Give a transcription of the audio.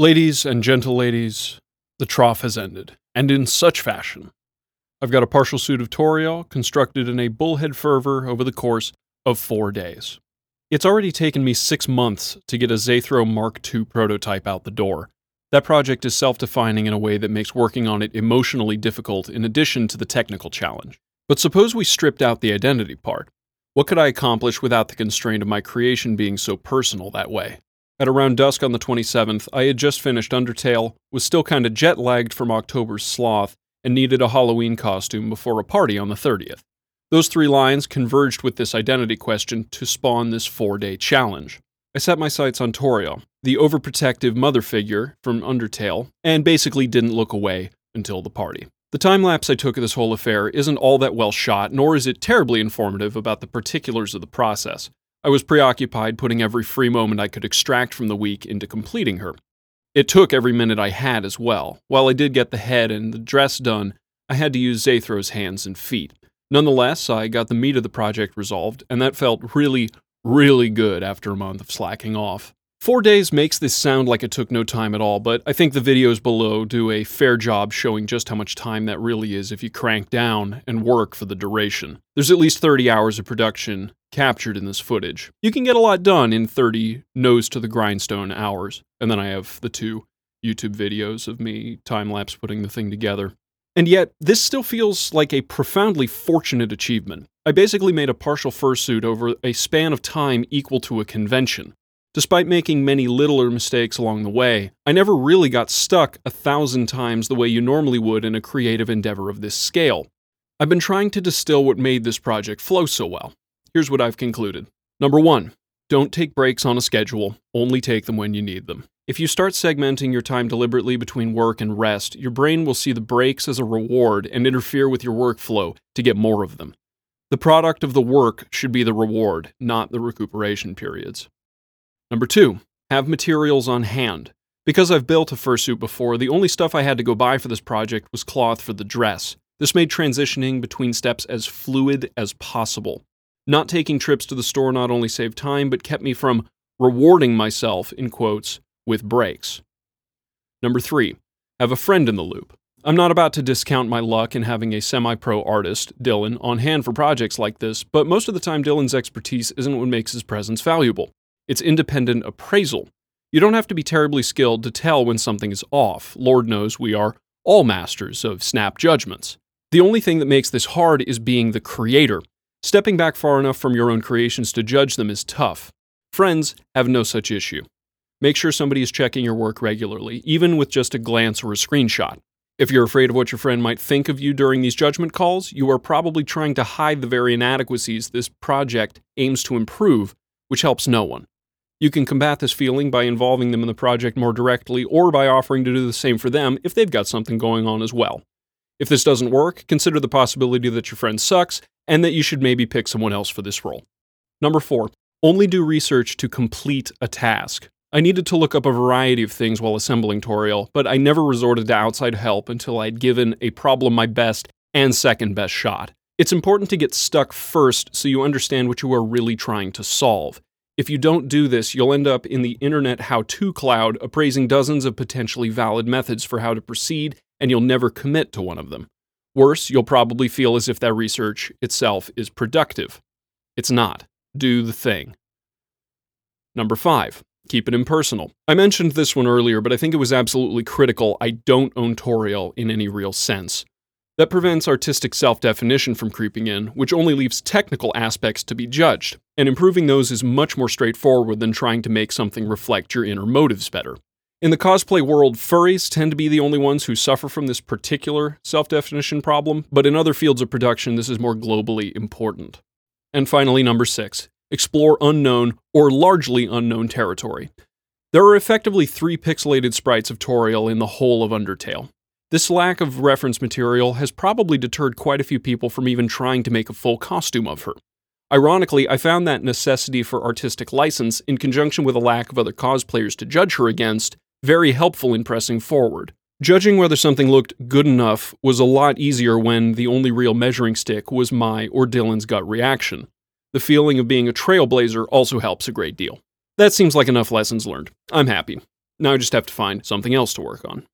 Ladies and gentle ladies, the trough has ended, and in such fashion. I've got a partial suit of Toriel constructed in a bullhead fervor over the course of four days. It's already taken me six months to get a Zathro Mark II prototype out the door. That project is self defining in a way that makes working on it emotionally difficult in addition to the technical challenge. But suppose we stripped out the identity part. What could I accomplish without the constraint of my creation being so personal that way? At around dusk on the 27th, I had just finished Undertale, was still kinda jet lagged from October's sloth, and needed a Halloween costume before a party on the 30th. Those three lines converged with this identity question to spawn this four day challenge. I set my sights on Toriel, the overprotective mother figure from Undertale, and basically didn't look away until the party. The time lapse I took of this whole affair isn't all that well shot, nor is it terribly informative about the particulars of the process. I was preoccupied putting every free moment I could extract from the week into completing her. It took every minute I had as well. While I did get the head and the dress done, I had to use Zathro's hands and feet. Nonetheless, I got the meat of the project resolved, and that felt really, really good after a month of slacking off. Four days makes this sound like it took no time at all, but I think the videos below do a fair job showing just how much time that really is if you crank down and work for the duration. There's at least 30 hours of production captured in this footage. You can get a lot done in 30 nose to the grindstone hours. And then I have the two YouTube videos of me time lapse putting the thing together. And yet, this still feels like a profoundly fortunate achievement. I basically made a partial fursuit over a span of time equal to a convention. Despite making many littler mistakes along the way, I never really got stuck a thousand times the way you normally would in a creative endeavor of this scale. I've been trying to distill what made this project flow so well. Here's what I've concluded. Number one, don't take breaks on a schedule, only take them when you need them. If you start segmenting your time deliberately between work and rest, your brain will see the breaks as a reward and interfere with your workflow to get more of them. The product of the work should be the reward, not the recuperation periods. Number two, have materials on hand. Because I've built a fursuit before, the only stuff I had to go buy for this project was cloth for the dress. This made transitioning between steps as fluid as possible. Not taking trips to the store not only saved time, but kept me from rewarding myself, in quotes, with breaks. Number three, have a friend in the loop. I'm not about to discount my luck in having a semi pro artist, Dylan, on hand for projects like this, but most of the time Dylan's expertise isn't what makes his presence valuable. It's independent appraisal. You don't have to be terribly skilled to tell when something is off. Lord knows we are all masters of snap judgments. The only thing that makes this hard is being the creator. Stepping back far enough from your own creations to judge them is tough. Friends have no such issue. Make sure somebody is checking your work regularly, even with just a glance or a screenshot. If you're afraid of what your friend might think of you during these judgment calls, you are probably trying to hide the very inadequacies this project aims to improve, which helps no one. You can combat this feeling by involving them in the project more directly or by offering to do the same for them if they've got something going on as well. If this doesn't work, consider the possibility that your friend sucks and that you should maybe pick someone else for this role. Number four, only do research to complete a task. I needed to look up a variety of things while assembling Toriel, but I never resorted to outside help until I'd given a problem my best and second best shot. It's important to get stuck first so you understand what you are really trying to solve. If you don't do this, you'll end up in the internet how to cloud appraising dozens of potentially valid methods for how to proceed, and you'll never commit to one of them. Worse, you'll probably feel as if that research itself is productive. It's not. Do the thing. Number five, keep it impersonal. I mentioned this one earlier, but I think it was absolutely critical. I don't own Toriel in any real sense. That prevents artistic self definition from creeping in, which only leaves technical aspects to be judged, and improving those is much more straightforward than trying to make something reflect your inner motives better. In the cosplay world, furries tend to be the only ones who suffer from this particular self definition problem, but in other fields of production, this is more globally important. And finally, number six explore unknown or largely unknown territory. There are effectively three pixelated sprites of Toriel in the whole of Undertale. This lack of reference material has probably deterred quite a few people from even trying to make a full costume of her. Ironically, I found that necessity for artistic license, in conjunction with a lack of other cosplayers to judge her against, very helpful in pressing forward. Judging whether something looked good enough was a lot easier when the only real measuring stick was my or Dylan's gut reaction. The feeling of being a trailblazer also helps a great deal. That seems like enough lessons learned. I'm happy. Now I just have to find something else to work on.